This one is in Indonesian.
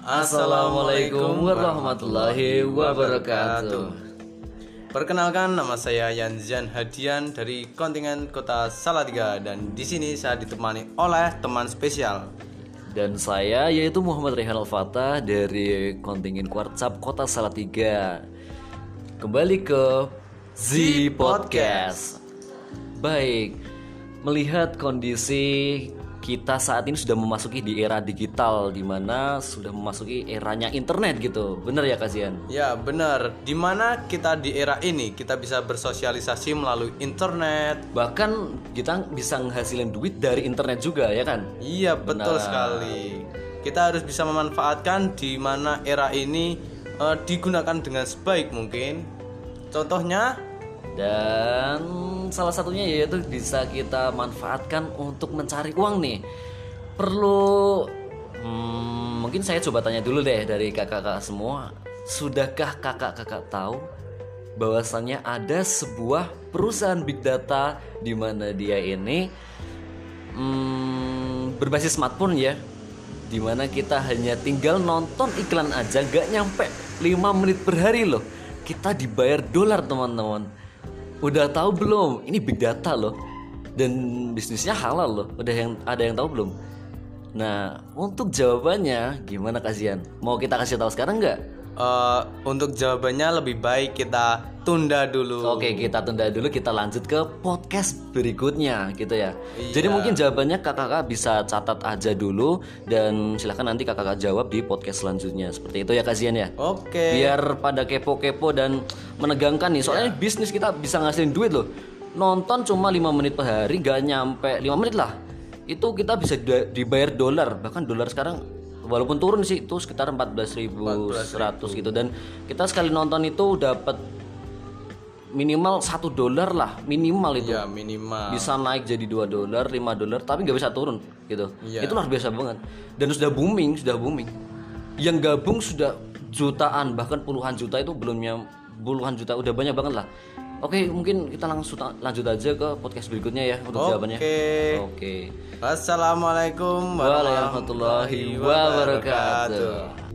Assalamualaikum warahmatullahi wabarakatuh. Perkenalkan nama saya Yanzian Hadian dari kontingen Kota Salatiga dan di sini saya ditemani oleh teman spesial. Dan saya yaitu Muhammad Rehan Al-Fatah dari kontingen Kuartsap Kota Salatiga. Kembali ke Z Podcast. Baik, melihat kondisi kita saat ini sudah memasuki di era digital di mana sudah memasuki eranya internet gitu. Bener ya Kasian? Ya benar, di mana kita di era ini kita bisa bersosialisasi melalui internet. Bahkan kita bisa menghasilkan duit dari internet juga ya kan? Iya betul sekali. Kita harus bisa memanfaatkan di mana era ini eh, digunakan dengan sebaik mungkin. Contohnya Dan salah satunya yaitu bisa kita manfaatkan untuk mencari uang nih. Perlu hmm, mungkin saya coba tanya dulu deh dari kakak-kakak semua. Sudahkah kakak-kakak tahu bahwasannya ada sebuah perusahaan big data di mana dia ini hmm, berbasis smartphone ya di mana kita hanya tinggal nonton iklan aja gak nyampe 5 menit per hari loh kita dibayar dolar teman-teman udah tahu belum? Ini big data loh. Dan bisnisnya halal loh. Udah yang ada yang tahu belum? Nah untuk jawabannya gimana kasihan mau kita kasih tahu sekarang nggak eh, untuk jawabannya lebih baik kita tunda dulu. Oke kita tunda dulu kita lanjut ke podcast berikutnya gitu ya. Iya. Jadi mungkin jawabannya kakak-kakak bisa catat aja dulu Dan silahkan nanti kakak-kakak jawab di podcast selanjutnya. Seperti itu ya kasihan ya? Oke. Biar pada kepo-kepo dan menegangkan nih. Soalnya bisnis kita bisa ngasilin duit loh. Nonton cuma 5 menit per hari gak nyampe 5 menit lah. Itu kita bisa di- dibayar dolar. Bahkan dolar sekarang walaupun turun sih itu sekitar 14.100 gitu. Dan kita sekali nonton itu dapat minimal satu dolar lah minimal itu. Ya minimal. bisa naik jadi 2 dolar 5 dolar tapi nggak bisa turun gitu. Iya. itu luar biasa banget. Dan sudah booming sudah booming. Yang gabung sudah jutaan bahkan puluhan juta itu belumnya puluhan juta udah banyak banget lah oke mungkin kita langsung lanjut aja ke podcast berikutnya ya untuk jawabannya. Oke. oke Wassalamualaikum warahmatullahi wabarakatuh